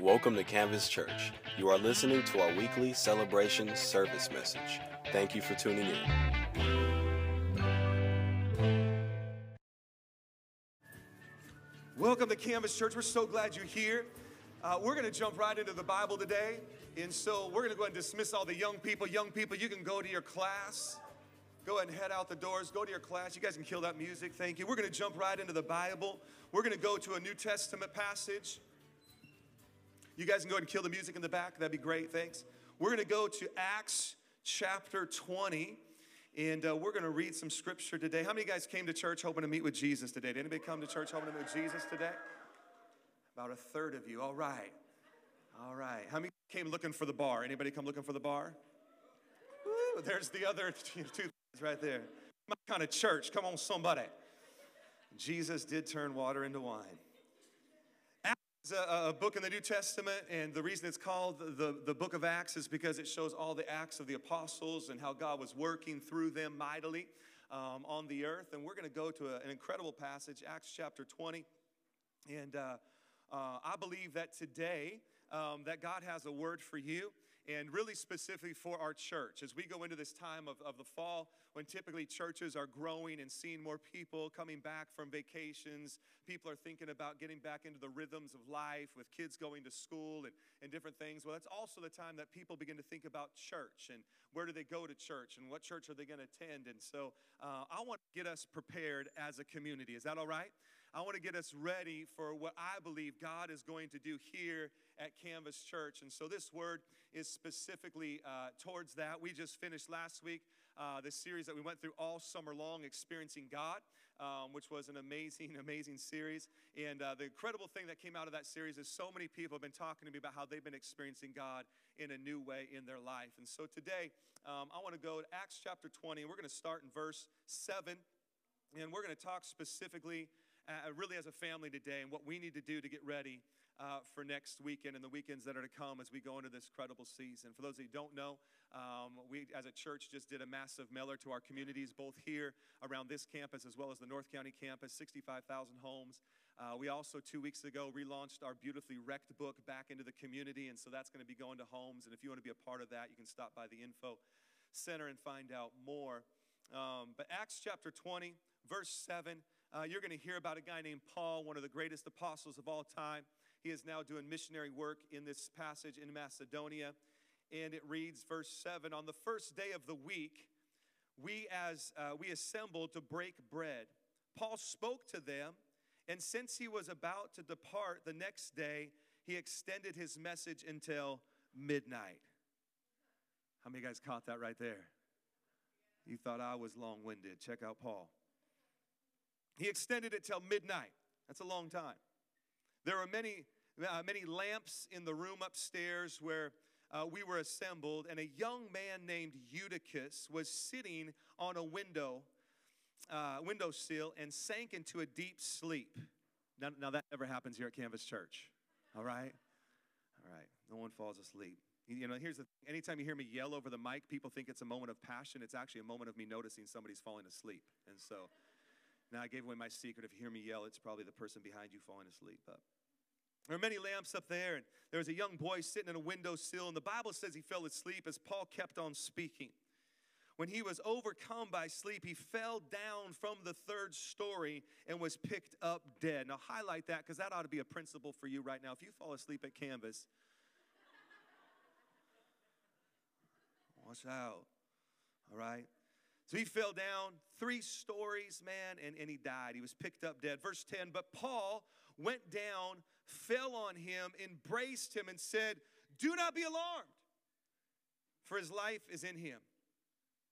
Welcome to Canvas Church. You are listening to our weekly celebration service message. Thank you for tuning in. Welcome to Canvas Church. We're so glad you're here. Uh, we're going to jump right into the Bible today. And so we're going to go ahead and dismiss all the young people. Young people, you can go to your class. Go ahead and head out the doors. Go to your class. You guys can kill that music. Thank you. We're going to jump right into the Bible. We're going to go to a New Testament passage. You guys can go ahead and kill the music in the back. That'd be great. Thanks. We're going to go to Acts chapter 20, and uh, we're going to read some scripture today. How many guys came to church hoping to meet with Jesus today? Did anybody come to church hoping to meet with Jesus today? About a third of you. All right. All right. How many came looking for the bar? Anybody come looking for the bar? Woo, there's the other two things right there. My kind of church. Come on, somebody. Jesus did turn water into wine. It's a, a, book in the New Testament, and the reason it's called the, the, book of Acts is because it shows all the acts of the apostles and how God was working through them mightily um, on the earth. And we're going to go to a, an incredible passage, Acts chapter 20. And uh, uh, I believe that today, um, that God has a word for you and really specifically for our church. As we go into this time of, of the fall, when typically churches are growing and seeing more people coming back from vacations, people are thinking about getting back into the rhythms of life with kids going to school and, and different things. Well, that's also the time that people begin to think about church and where do they go to church and what church are they going to attend. And so uh, I want to get us prepared as a community. Is that all right? I want to get us ready for what I believe God is going to do here at Canvas Church. And so this word is specifically uh, towards that. We just finished last week uh, this series that we went through all summer long, Experiencing God. Um, which was an amazing, amazing series. And uh, the incredible thing that came out of that series is so many people have been talking to me about how they've been experiencing God in a new way in their life. And so today, um, I want to go to Acts chapter 20, and we're going to start in verse 7. And we're going to talk specifically uh, really as a family today and what we need to do to get ready uh, for next weekend and the weekends that are to come as we go into this credible season. For those of you who don't know, um, we as a church just did a massive mailer to our communities, both here around this campus as well as the North County campus, 65,000 homes. Uh, we also, two weeks ago, relaunched our beautifully wrecked book back into the community, and so that's going to be going to homes. And if you want to be a part of that, you can stop by the info center and find out more. Um, but Acts chapter 20, verse 7 uh, you're going to hear about a guy named Paul, one of the greatest apostles of all time. He is now doing missionary work in this passage in Macedonia. And it reads, verse 7 On the first day of the week, we as uh, we assembled to break bread. Paul spoke to them, and since he was about to depart the next day, he extended his message until midnight. How many guys caught that right there? You thought I was long winded. Check out Paul. He extended it till midnight. That's a long time. There were many, uh, many lamps in the room upstairs where uh, we were assembled, and a young man named Eutychus was sitting on a window, uh, windowsill and sank into a deep sleep. Now, now that never happens here at Canvas Church. All right? All right. No one falls asleep. You know, here's the thing. Anytime you hear me yell over the mic, people think it's a moment of passion. It's actually a moment of me noticing somebody's falling asleep. And so now, I gave away my secret. If you hear me yell, it's probably the person behind you falling asleep. But there are many lamps up there, and there was a young boy sitting in a windowsill, and the Bible says he fell asleep as Paul kept on speaking. When he was overcome by sleep, he fell down from the third story and was picked up dead. Now, highlight that because that ought to be a principle for you right now. If you fall asleep at Canvas, watch out. All right? So he fell down three stories, man, and, and he died. He was picked up dead. Verse 10 But Paul went down, fell on him, embraced him, and said, Do not be alarmed, for his life is in him.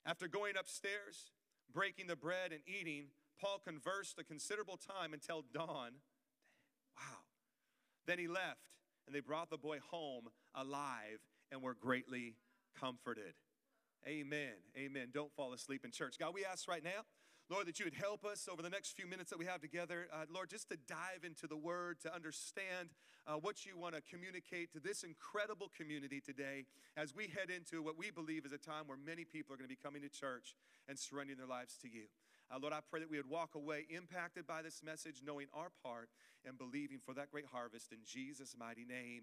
After going upstairs, breaking the bread, and eating, Paul conversed a considerable time until dawn. Wow. Then he left, and they brought the boy home alive and were greatly comforted. Amen. Amen. Don't fall asleep in church. God, we ask right now, Lord, that you would help us over the next few minutes that we have together, uh, Lord, just to dive into the word, to understand uh, what you want to communicate to this incredible community today as we head into what we believe is a time where many people are going to be coming to church and surrendering their lives to you. Uh, Lord, I pray that we would walk away impacted by this message, knowing our part and believing for that great harvest in Jesus' mighty name.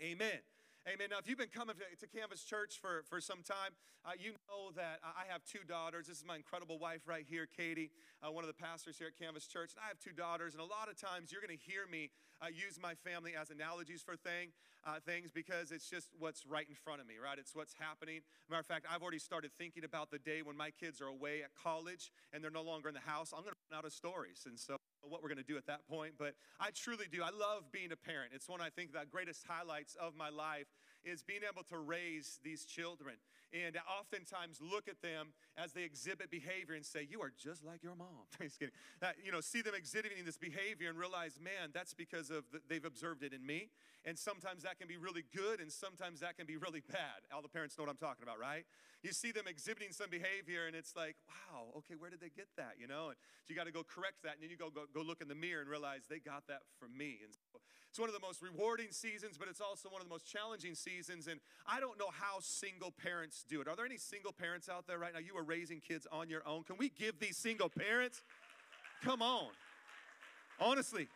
Amen. Amen. Now, if you've been coming to, Canvas Church for, for some time, uh, you know that I have two daughters. This is my incredible wife right here, Katie, uh, one of the pastors here at Canvas Church. And I have two daughters, and a lot of times you're going to hear me uh, use my family as analogies for thing, uh, things because it's just what's right in front of me, right? It's what's happening. Matter of fact, I've already started thinking about the day when my kids are away at college and they're no longer in the house. I'm going to run out of stories. And so what we're going to do at that point, but I truly do. I love being a parent. It's one I think the greatest highlights of my life is being able to raise these children and oftentimes look at them as they exhibit behavior and say, "You are just like your mom." just kidding. Uh, you know, see them exhibiting this behavior and realize, man, that's because of the, they've observed it in me. And sometimes that can be really good, and sometimes that can be really bad. All the parents know what I'm talking about, right? You see them exhibiting some behavior, and it's like, wow, okay, where did they get that? You know, and so you got to go correct that, and then you go, go go look in the mirror and realize they got that from me. And so it's one of the most rewarding seasons, but it's also one of the most challenging seasons. And I don't know how single parents do it. Are there any single parents out there right now? You are raising kids on your own. Can we give these single parents? Come on. Honestly,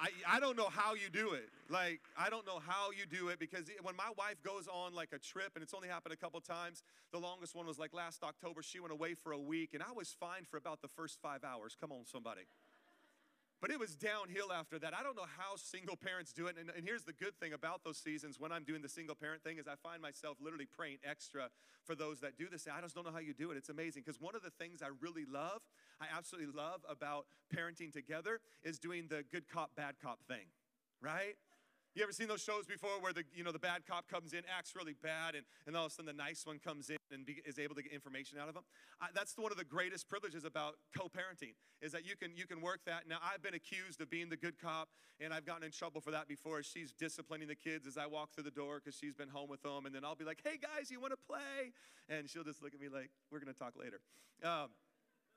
I, I don't know how you do it. Like, I don't know how you do it because when my wife goes on like a trip, and it's only happened a couple times, the longest one was like last October. She went away for a week, and I was fine for about the first five hours. Come on, somebody. But it was downhill after that. I don't know how single parents do it. And, and, here's the good thing about those seasons when I'm doing the single parent thing is I find myself literally praying extra for those that do this. I just don't know how you do it. It's amazing. Because one of the things I really love, I absolutely love about parenting together is doing the good cop, bad cop thing, right? You ever seen those shows before where the you know the bad cop comes in, acts really bad, and, and all of a sudden the nice one comes in and be, is able to get information out of them? Uh, that's one of the greatest privileges about co-parenting is that you can you can work that. Now I've been accused of being the good cop, and I've gotten in trouble for that before. She's disciplining the kids as I walk through the door because she's been home with them, and then I'll be like, "Hey guys, you want to play?" And she'll just look at me like, "We're gonna talk later." Um,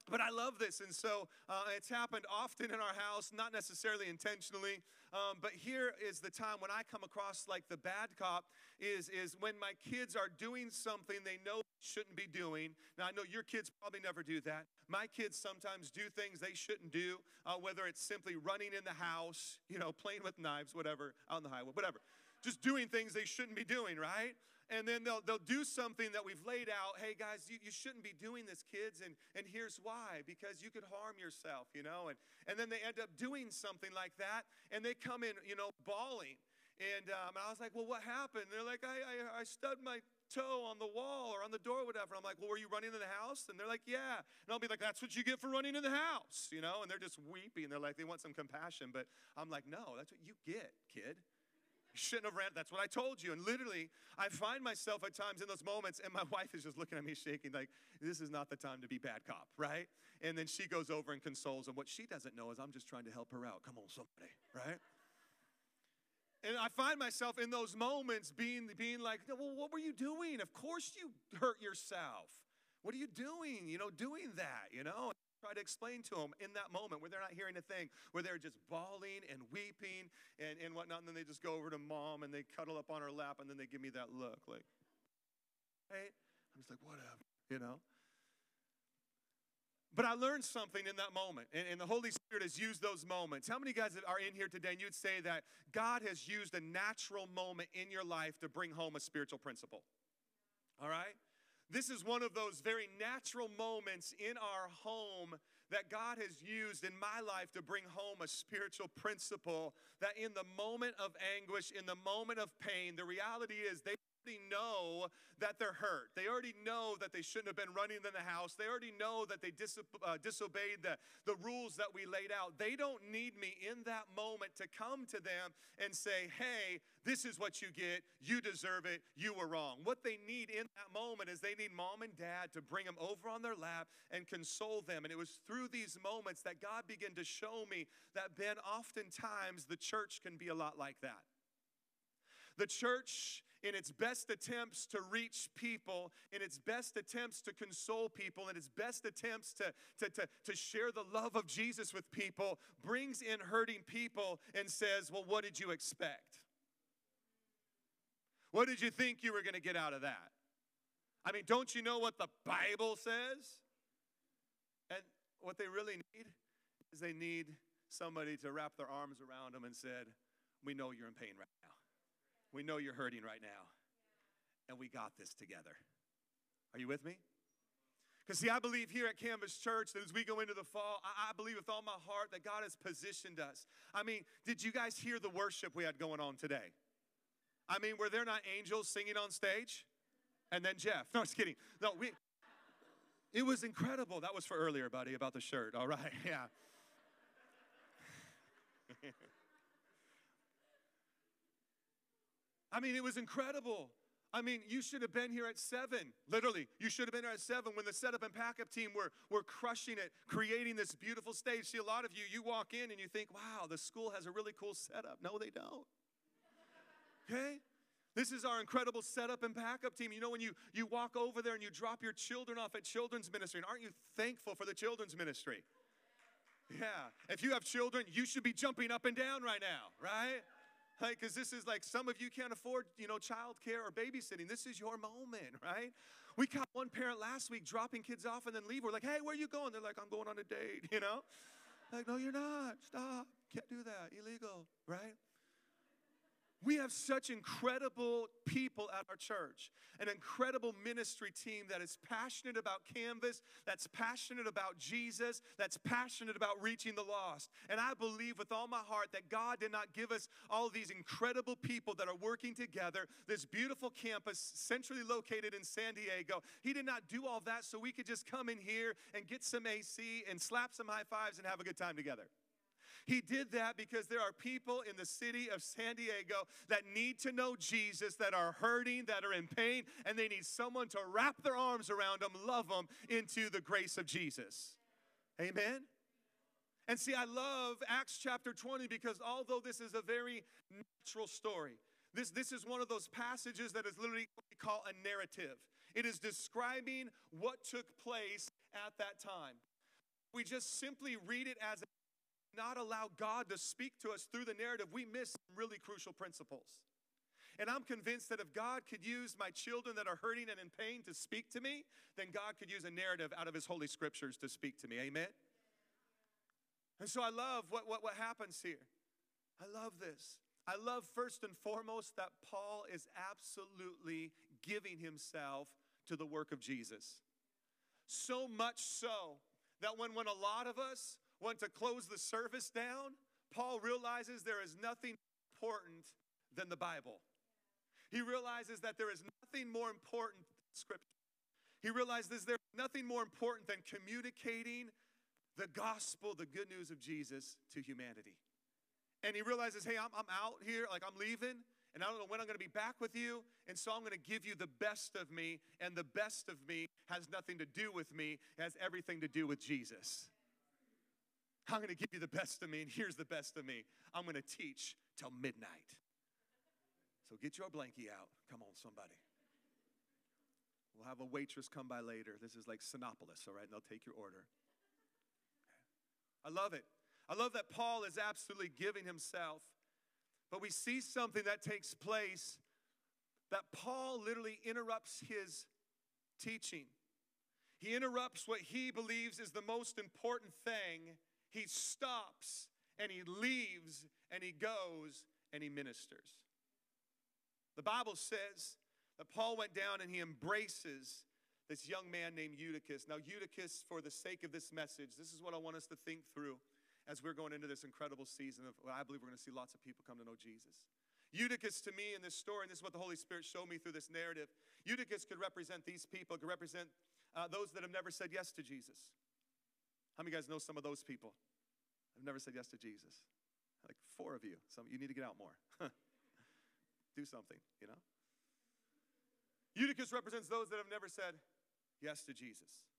but I love this, and so uh, it's happened often in our house, not necessarily intentionally. Um, but here is the time when I come across like the bad cop is is when my kids are doing something they know shouldn't be doing. Now I know your kids probably never do that. My kids sometimes do things they shouldn't do, uh, whether it's simply running in the house, you know, playing with knives, whatever, out on the highway, whatever, just doing things they shouldn't be doing, right? and then they'll, they'll do something that we've laid out hey guys you, you shouldn't be doing this kids and, and here's why because you could harm yourself you know and, and then they end up doing something like that and they come in you know bawling and um, I was like, well, what happened? They're like, I, I, I stubbed my toe on the wall or on the door, whatever. I'm like, well, were you running in the house? And they're like, yeah. And I'll be like, that's what you get for running in the house, you know? And they're just weeping. They're like, they want some compassion. But I'm like, no, that's what you get, kid You shouldn't have ran. That's what I told you. And literally, I find myself at times in those moments, and my wife is just looking at me shaking, like, this is not the time to be bad cop, right? And then she goes over and consoles, and what she doesn't know is I'm just trying to help her out. Come on, somebody, right? And I find myself in those moments being, being like, well, what were you doing? Of course you hurt yourself. What are you doing? You know, doing that, you know? try to explain to them in that moment where they're not hearing a thing, where they're just bawling and weeping and, and whatnot. And then they just go over to mom and they cuddle up on her lap and then they give me that look like, hey, I'm just like, whatever, you know? But I learned something in that moment, and, and, the Holy Spirit has used those moments. How many guys are in here today and you'd say that God has used a natural moment in your life to bring home a spiritual principle? All right? This is one of those very natural moments in our home that God has used in my life to bring home a spiritual principle that in the moment of anguish, in the moment of pain, the reality is they already know that they're hurt. They already know that they shouldn't have been running in the house. They already know that they dis- uh, disobeyed the, the rules that we laid out. They don't need me in that moment to come to them and say, hey, this is what you get. You deserve it. You were wrong. What they need in that moment is they need mom and dad to bring them over on their lap and console them. And it was through these moments that God began to show me that, Ben, oftentimes the church can be a lot like that. The church in its best attempts to reach people, in its best attempts to console people, in its best attempts to, to, to, to share the love of Jesus with people, brings in hurting people and says, Well, what did you expect? What did you think you were going to get out of that? I mean, don't you know what the Bible says? And what they really need is they need somebody to wrap their arms around them and said, "We know you're in pain right now." We know you're hurting right now, and we got this together. Are you with me? Because, see, I believe here at Canvas Church that as we go into the fall, I, I, believe with all my heart that God has positioned us. I mean, did you guys hear the worship we had going on today? I mean, were there not angels singing on stage? And then Jeff. No, just kidding. No, we. It was incredible. That was for earlier, buddy, about the shirt. All right, yeah. I mean, it was incredible. I mean, you should have been here at seven. Literally, you should have been here at seven when the setup and pack up team were, were crushing it, creating this beautiful stage. See, a lot of you, you walk in and you think, wow, the school has a really cool setup. No, they don't. Okay? This is our incredible setup and pack up team. You know, when you, you walk over there and you drop your children off at children's ministry, and aren't you thankful for the children's ministry? Yeah. If you have children, you should be jumping up and down right now, right? Like, because this is like some of you can't afford, you know, childcare or babysitting. This is your moment, right? We caught one parent last week dropping kids off and then leave. We're like, hey, where are you going? They're like, I'm going on a date, you know? Like, no, you're not. Stop. Can't do that. Illegal, right? We have such incredible people at our church, an incredible ministry team that is passionate about Canvas, that's passionate about Jesus, that's passionate about reaching the lost. And I believe with all my heart that God did not give us all these incredible people that are working together, this beautiful campus centrally located in San Diego. He did not do all that so we could just come in here and get some AC and slap some high fives and have a good time together. He did that because there are people in the city of San Diego that need to know Jesus, that are hurting, that are in pain, and they need someone to wrap their arms around them, love them into the grace of Jesus. Amen? And see, I love Acts chapter 20 because although this is a very natural story, this, this is one of those passages that is literally what we call a narrative. It is describing what took place at that time. We just simply read it as not allow God to speak to us through the narrative, we miss really crucial principles. And I'm convinced that if God could use my children that are hurting and in pain to speak to me, then God could use a narrative out of His Holy Scriptures to speak to me. Amen? And so I love what, what, what happens here. I love this. I love first and foremost that Paul is absolutely giving himself to the work of Jesus. So much so that when, when a lot of us want to close the service down, Paul realizes there is nothing important than the Bible. He realizes that there is nothing more important than Scripture. He realizes there's nothing more important than communicating the gospel, the good news of Jesus to humanity. And he realizes, hey, I'm, I'm out here, like I'm leaving, and I don't know when I'm going to be back with you, and so I'm going to give you the best of me, and the best of me has nothing to do with me, it has everything to do with Jesus. I'm going to give you the best of me, and here's the best of me. I'm going to teach till midnight. So get your blankie out. Come on, somebody. We'll have a waitress come by later. This is like Cinépolis, all right? And they'll take your order. I love it. I love that Paul is absolutely giving himself. But we see something that takes place that Paul literally interrupts his teaching. He interrupts what he believes is the most important thing he stops and he leaves and he goes and he ministers. The Bible says that Paul went down and he embraces this young man named Eutychus. Now, Eutychus, for the sake of this message, this is what I want us to think through as we're going into this incredible season of I believe we're going to see lots of people come to know Jesus. Eutychus, to me, in this story, and this is what the Holy Spirit showed me through this narrative, Eutychus could represent these people, could represent uh, those that have never said yes to Jesus. How many guys know some of those people? I've never said yes to Jesus. Like four of you. Some you need to get out more. Do something, you know? Eutychus represents those that have never said yes to Jesus.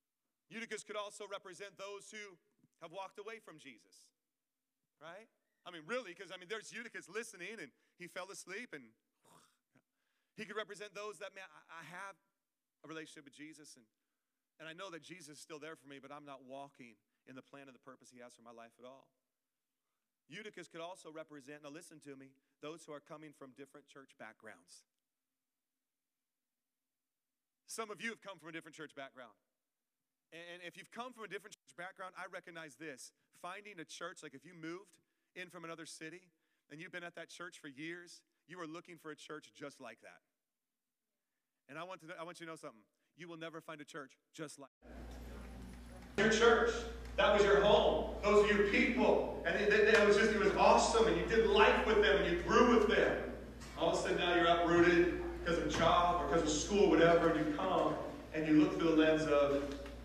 Eutychus could also represent those who have walked away from Jesus. Right? I mean, really, because I mean, there's Eutychus listening and he fell asleep, and he could represent those that, man, I, I have a relationship with Jesus, and, and I know that Jesus is still there for me, but I'm not walking in the plan and the purpose He has for my life at all. Eutychus could also represent, now listen to me, those who are coming from different church backgrounds. Some of you have come from a different church background. And if you've come from a different church background, I recognize this. Finding a church, like if you moved in from another city and you've been at that church for years, you are looking for a church just like that. And I want, to, I want you to know something. You will never find a church just like that. Your church. That was your home. Those are your people. And it, it, it, was just, it was awesome. And you did life with them and you grew with them. All of a sudden now you're uprooted because of job or because of school, whatever, and you come and you look through the lens of,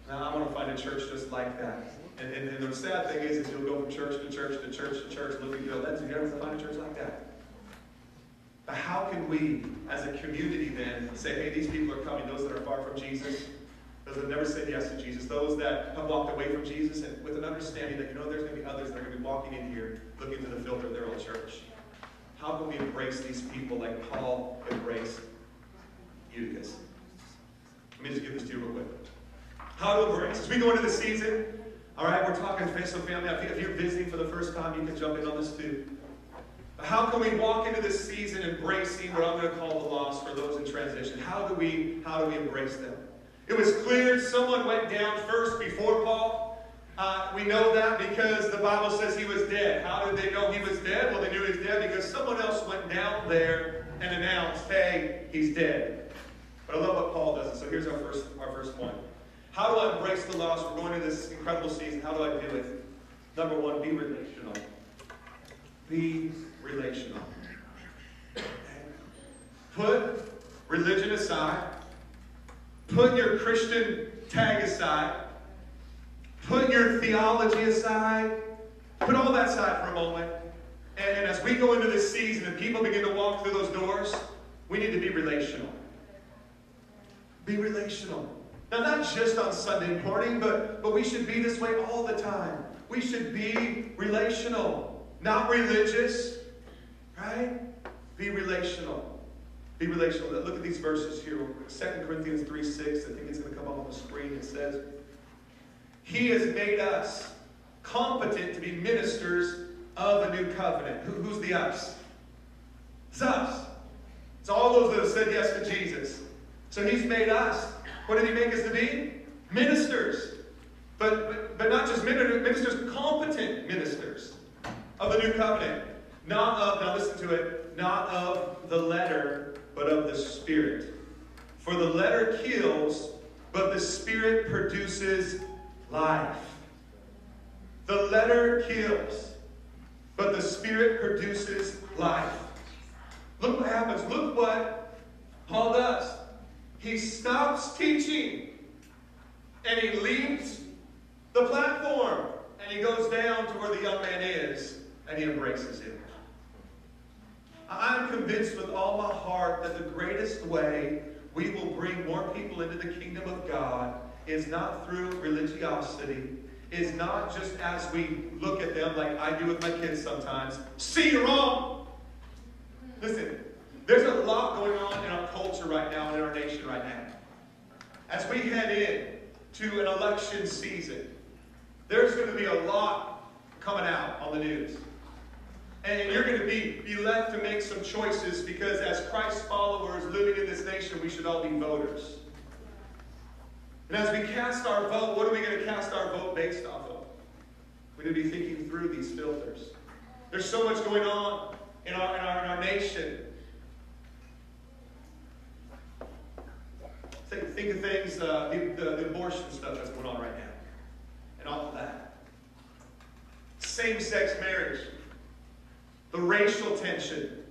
now I want to find a church just like that. And, and, and the sad thing is, is you'll go from church to church to church to church looking through the lens, and you never find a church like that. But how can we, as a community, then say, hey, these people are coming, those that are far from Jesus, those that have never said yes to Jesus, those that have walked away from Jesus, and with an understanding that, you know, there's going to be others that are going to be walking in here looking through the filter of their own church. How can we embrace these people like Paul embraced Eutychus? Let me just give this to you real quick. How to embrace. As we go into the season, all right, we're talking face of family. If you're visiting for the first time, you can jump in on this too. But How can we walk into this season embracing what I'm going to call the loss for those in transition? How do we how do we embrace them? It was clear someone went down first before Paul. Uh, we know that because the Bible says he was dead. How did they know he was dead? Well, they knew he was dead because someone else went down there and announced, "Hey, he's dead." But I love what Paul does. So here's our first our first point. How do I embrace the loss? We're going into this incredible season. How do I do it? Number one, be relational. Be relational. Put religion aside. Put your Christian tag aside. Put your theology aside. Put all that aside for a moment. And, and as we go into this season and people begin to walk through those doors, we need to be relational. Be relational. Now, not just on Sunday morning, but, but we should be this way all the time. We should be relational, not religious, right? Be relational. Be relational. Look at these verses here. 2 Corinthians 3 6. I think it's going to come up on the screen. It says, He has made us competent to be ministers of a new covenant. Who, who's the us? It's us. It's all those that have said yes to Jesus. So He's made us. What did He make us to be? Ministers. But, but, but not just ministers, competent ministers of the new covenant. Not of, now listen to it, not of the letter, but of the Spirit. For the letter kills, but the Spirit produces life. The letter kills, but the Spirit produces life. Look what happens. Look what Paul does. He stops teaching and he leaves the platform and he goes down to where the young man is and he embraces him. I'm convinced with all my heart that the greatest way we will bring more people into the kingdom of God is not through religiosity, is not just as we look at them like I do with my kids sometimes. See, you're wrong. Listen, there's a lot going on in our culture right now in our nation right now. As we head in to an election season, there's going to be a lot coming out on the news. And you're going to be, be left to make some choices because, as Christ followers living in this nation, we should all be voters. And as we cast our vote, what are we going to cast our vote based off of? We need to be thinking through these filters. There's so much going on in our, in our, in our nation. Think, think of things, uh, the, the, the abortion stuff that's going on right now, and all of that. Same sex marriage the racial tension,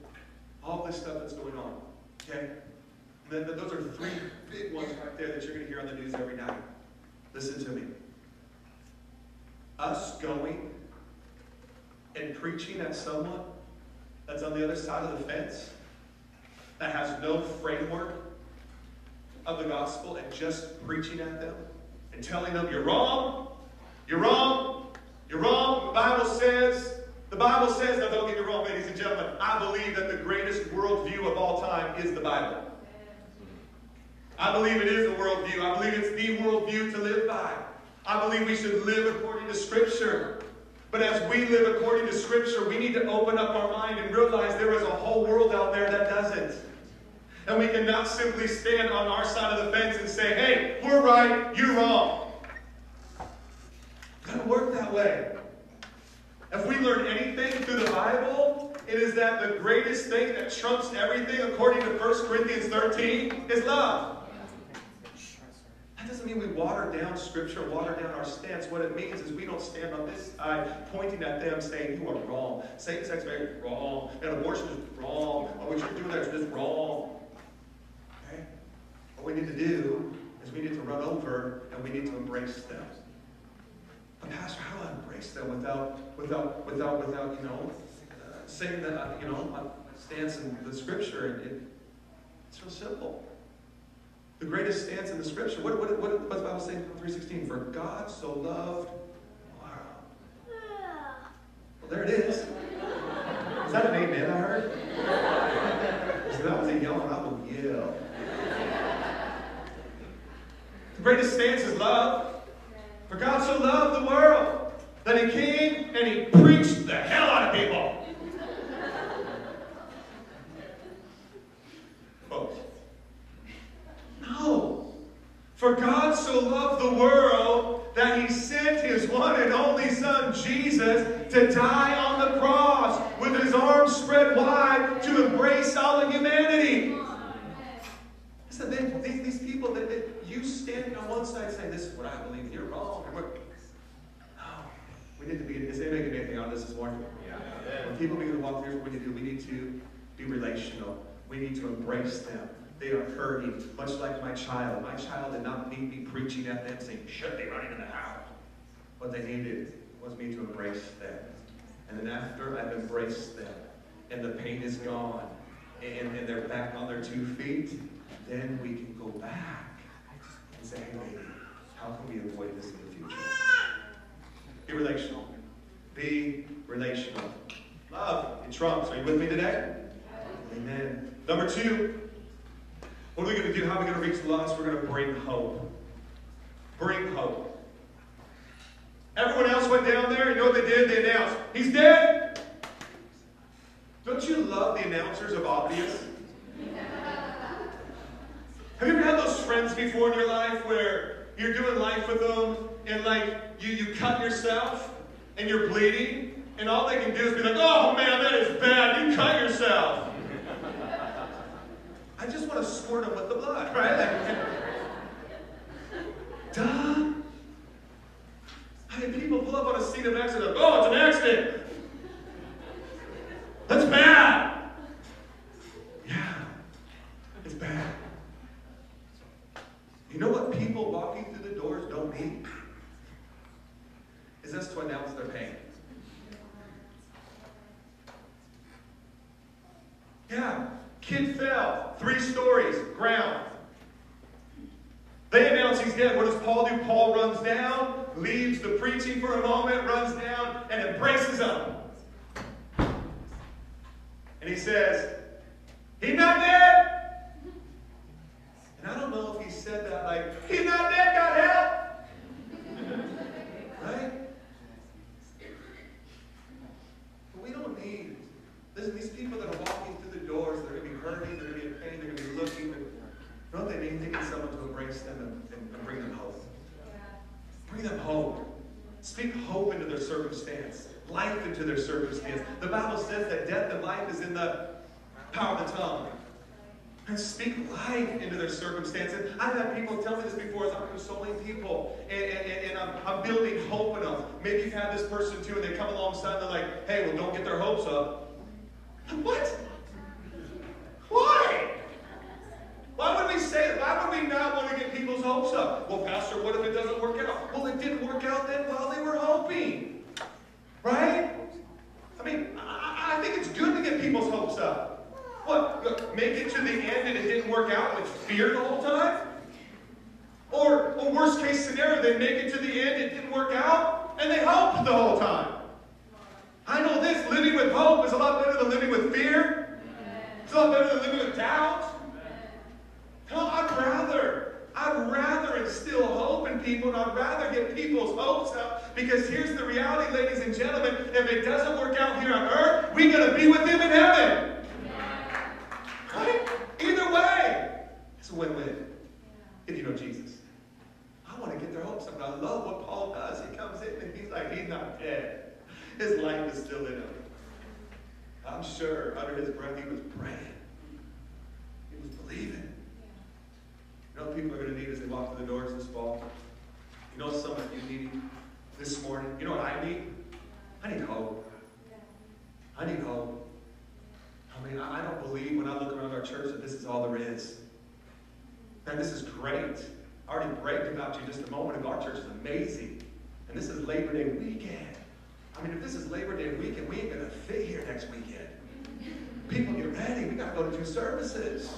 all this stuff that's going on. Okay? And then those are three big ones right there that you're going to hear on the news every night. Listen to me. Us going and preaching at someone that's on the other side of the fence, that has no framework of the gospel, and just preaching at them and telling them, you're wrong, you're wrong, you're wrong. The Bible says the Bible says, now don't get me wrong, ladies and gentlemen, I believe that the greatest worldview of all time is the Bible. I believe it is a worldview. I believe it's the worldview to live by. I believe we should live according to Scripture. But as we live according to Scripture, we need to open up our mind and realize there is a whole world out there that doesn't. And we cannot simply stand on our side of the fence and say, hey, we're right, you're wrong. It doesn't work that way. If we learn anything through the Bible, it is that the greatest thing that trumps everything, according to 1 Corinthians 13, is love. That doesn't mean we water down Scripture, water down our stance. What it means is we don't stand on this side pointing at them saying, You are wrong. Same sex marriage is wrong. And abortion is wrong. What you're doing there is just wrong. Okay? What we need to do is we need to run over and we need to embrace them. Pastor, how do I embrace them without, without, without, without, you know, uh, saying that, uh, you know, stance in the Scripture? It, it's real simple. The greatest stance in the Scripture. What, what, what, what's the Bible saying in 3.16? For God so loved, wow. Well, there it is. Is that an amen I heard? So that was a yell, and I will yell. The greatest stance is love. For God so loved the world that he came and he preached the hell out of people. Folks. No. For God so loved the world that he sent his one and only Son, Jesus, to die on the cross with his arms spread wide to embrace all of humanity. Listen, they, these, these people that, that you standing on one side saying, This is what I believe, and you're wrong. no, we need to be, is anybody getting anything out of this this morning? Yeah. When people begin to walk through, what we need to do, we need to be relational. We need to embrace them. They are hurting, much like my child. My child did not need me preaching at them saying, should be running in the house. What they needed was me to embrace them. And then after I've embraced them, and the pain is gone, and, and they're back on their two feet, then we can go back and say, hey, baby, how can we avoid this in the future? Be relational. Be relational. Love, it trumps. Are you with me today? Amen. Number two, what are we going to do? How are we going to reach the lost? We're going to bring hope. Bring hope. Everyone else went down there. You know what they did? They announced, He's dead. Don't you love the announcers of obvious? Have you ever had those friends before in your life where you're doing life with them and like you, you cut yourself and you're bleeding and all they can do is be like, oh man, that is bad. You cut yourself. I just want to squirt them with the blood, right? Like, duh. I mean, people pull up on a scene of accident. Oh, it's an accident. That's bad. Yeah, it's bad. You know what people walking through the doors don't need? Is us to announce their pain. Yeah, kid fell, three stories, ground. They announce he's dead. What does Paul do? Paul runs down, leaves the preaching for a moment, runs down, and embraces him. And he says, He's not dead. And I don't know if he said that like, He's not dead, God help. right? But we don't need, listen, these people that are walking through the doors, they're going to be hurting, they're going to be in pain, they're going to be looking. You know what they need? Someone to embrace them and, and, and bring them hope. Bring them hope. Speak hope into their circumstance, life into their circumstance. The Bible says that death and life is in the power of the tongue. And speak life into their circumstances. I've had people tell me this before as I'm consoling people and, and, and I'm, I'm, building hope in them. Maybe you've had this person too, and they come alongside and they're like, hey, well, don't get their hopes up. What? Why? Why would we say that? Why would we not want to get people's hopes up? Well, Pastor, what if it doesn't work out? Well, it didn't work out then while they were hoping. Right? I mean, I, I think it's good to get people's hopes up. What? Make it to the end and it didn't work out with fear the whole time? Or, or worst case scenario, they make it to the end, it didn't work out, and they hope the whole time. I know this living with hope is a lot better than living with fear. It's a lot better than living with doubt. No, I'd rather, I'd rather instill hope in people and I'd rather get people's hopes up because here's the reality, ladies and gentlemen. If it doesn't work out here on earth, we're going to be with them in heaven. Right? Either way, it's a win-win. If you know Jesus. I want to get their hopes up. And I love what Paul does. He comes in and he's like, he's not dead. His life is still in him. I'm sure under his breath he was praying. He was believing. You know what people are going to need as they walk through the doors this fall? You know what some of you need this morning? You know what I need? I need hope. I need hope. I mean, I don't believe when I look around our church that this is all there is. Man, this is great. I already bragged about you just a moment ago. Our church is amazing. And this is Labor Day weekend. I mean, if this is Labor Day weekend, we ain't going to fit here next weekend. People get ready. We got to go to two services.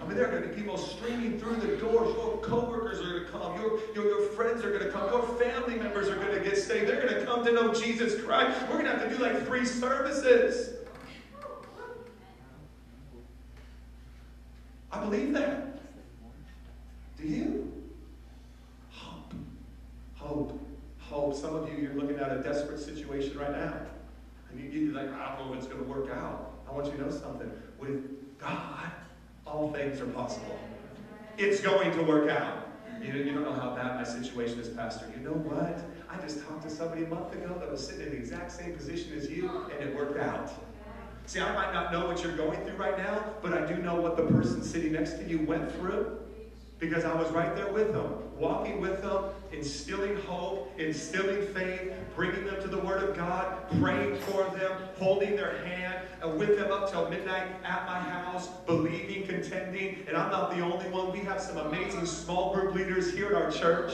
I mean, there are going to be people streaming through the doors. Your coworkers are going to come. Your, your, your friends are going to come. Your family members are going to get saved. They're going to come to know Jesus Christ. We're going to have to do like three services. I believe that. Do you? Hope. Hope. Hope. Some of you, you're looking at a desperate situation right now. And you, you're like, I don't know if it's going to work out. I want you to know something. With God, all things are possible. It's going to work out. You, you don't know how bad my situation is, Pastor. You know what? I just talked to somebody a month ago that was sitting in the exact same position as you, and it worked out. See, I might not know what you're going through right now, but I do know what the person sitting next to you went through because I was right there with them, walking with them, instilling hope, instilling faith, bringing them to the Word of God, praying for them, holding their hand, and with them up till midnight at my house, believing, contending. And I'm not the only one. We have some amazing small group leaders here at our church.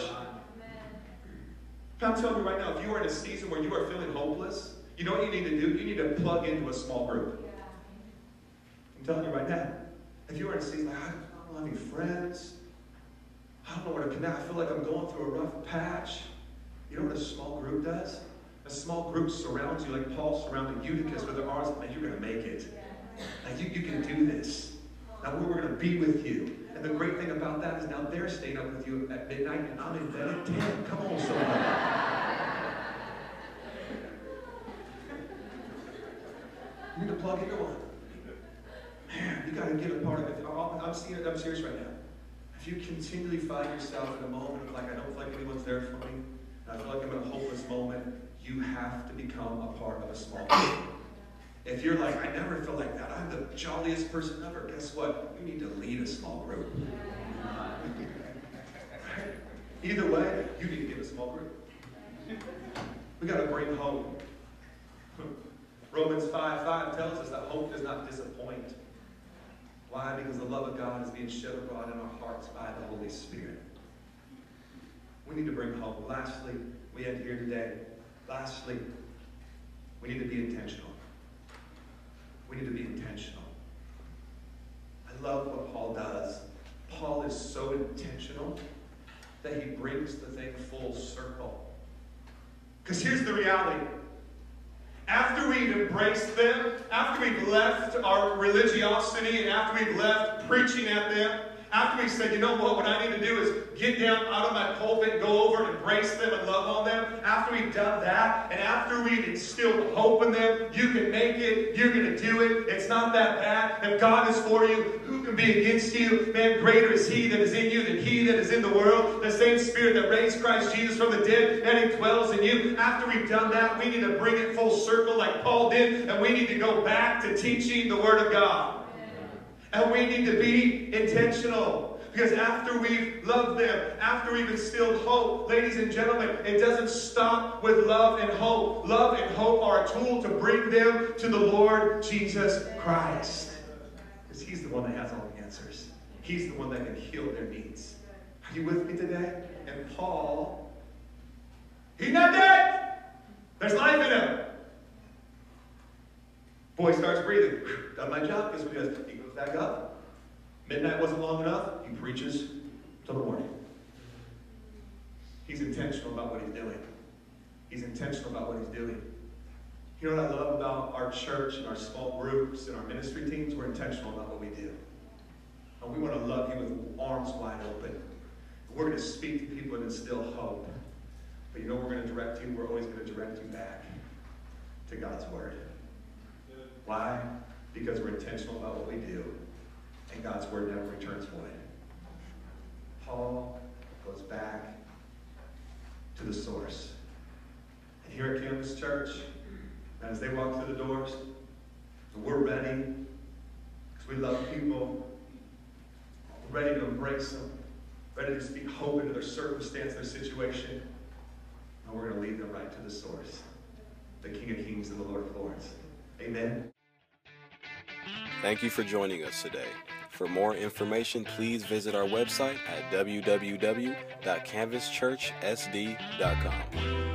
I'm telling you right now, if you are in a season where you are feeling hopeless, you know what you need to do? You need to plug into a small group. I'm telling you right now. If you are in a season like, I don't have any friends, I don't know where to connect. I feel like I'm going through a rough patch. You know what a small group does? A small group surrounds you like Paul surrounded Eutychus with their arms. Man, you're going to make it. Like, you, you can do this. Now, we're going to be with you. And the great thing about that is now they're staying up with you at midnight, and I'm in bed at 10. Come on, somebody. You need to plug into one. Man, you got to get a part of it. I'm, I'm serious right now. If you continually find yourself in a moment like, I don't feel like anyone's there for me, and I feel like I'm in a hopeless moment, you have to become a part of a small group. If you're like, I never feel like that, I'm the jolliest person ever, guess what? You need to lead a small group. Either way, you need to get a small group. We got to bring hope. Romans 5 5 tells us that hope does not disappoint. Why? Because the love of God is being shed abroad in our hearts by the Holy Spirit. We need to bring hope. Lastly, we end here today. Lastly, we need to be intentional. We need to be intentional. I love what Paul does. Paul is so intentional that he brings the thing full circle. Because here's the reality after we've embraced them, after we've left our religiosity, and after we've left preaching at them, after we said, you know what, what I need to do is get down out of my pulpit, go over and embrace them and love on them. After we've done that, and after we've instilled hope in them, you can make it, you're going to do it. It's not that bad. If God is for you, who can be against you? Man, greater is He that is in you than He that is in the world. The same Spirit that raised Christ Jesus from the dead, and He dwells in you. After we've done that, we need to bring it full circle like Paul did, and we need to go back to teaching the Word of God. And we need to be intentional. Because after we've loved them, after we've instilled hope, ladies and gentlemen, it doesn't stop with love and hope. Love and hope are a tool to bring them to the Lord Jesus Christ. Because He's the one that has all the answers, He's the one that can heal their needs. Are you with me today? And Paul, he's not dead. There's life in him. Boy starts breathing. Done my job. What he Back up. Midnight wasn't long enough. He preaches till the morning. He's intentional about what he's doing. He's intentional about what he's doing. You know what I love about our church and our small groups and our ministry teams? We're intentional about what we do. And we want to love you with arms wide open. We're going to speak to people and instill hope. But you know we're going to direct you? We're always going to direct you back to God's Word. Why? Because we're intentional about what we do, and God's word never returns void. Paul goes back to the source. And here at Canvas Church, as they walk through the doors, we're ready because we love people, ready to embrace them, ready to speak hope into their circumstance, their situation. And we're going to lead them right to the source, the King of Kings and the Lord of Lords. Amen. Thank you for joining us today. For more information, please visit our website at www.canvaschurchsd.com.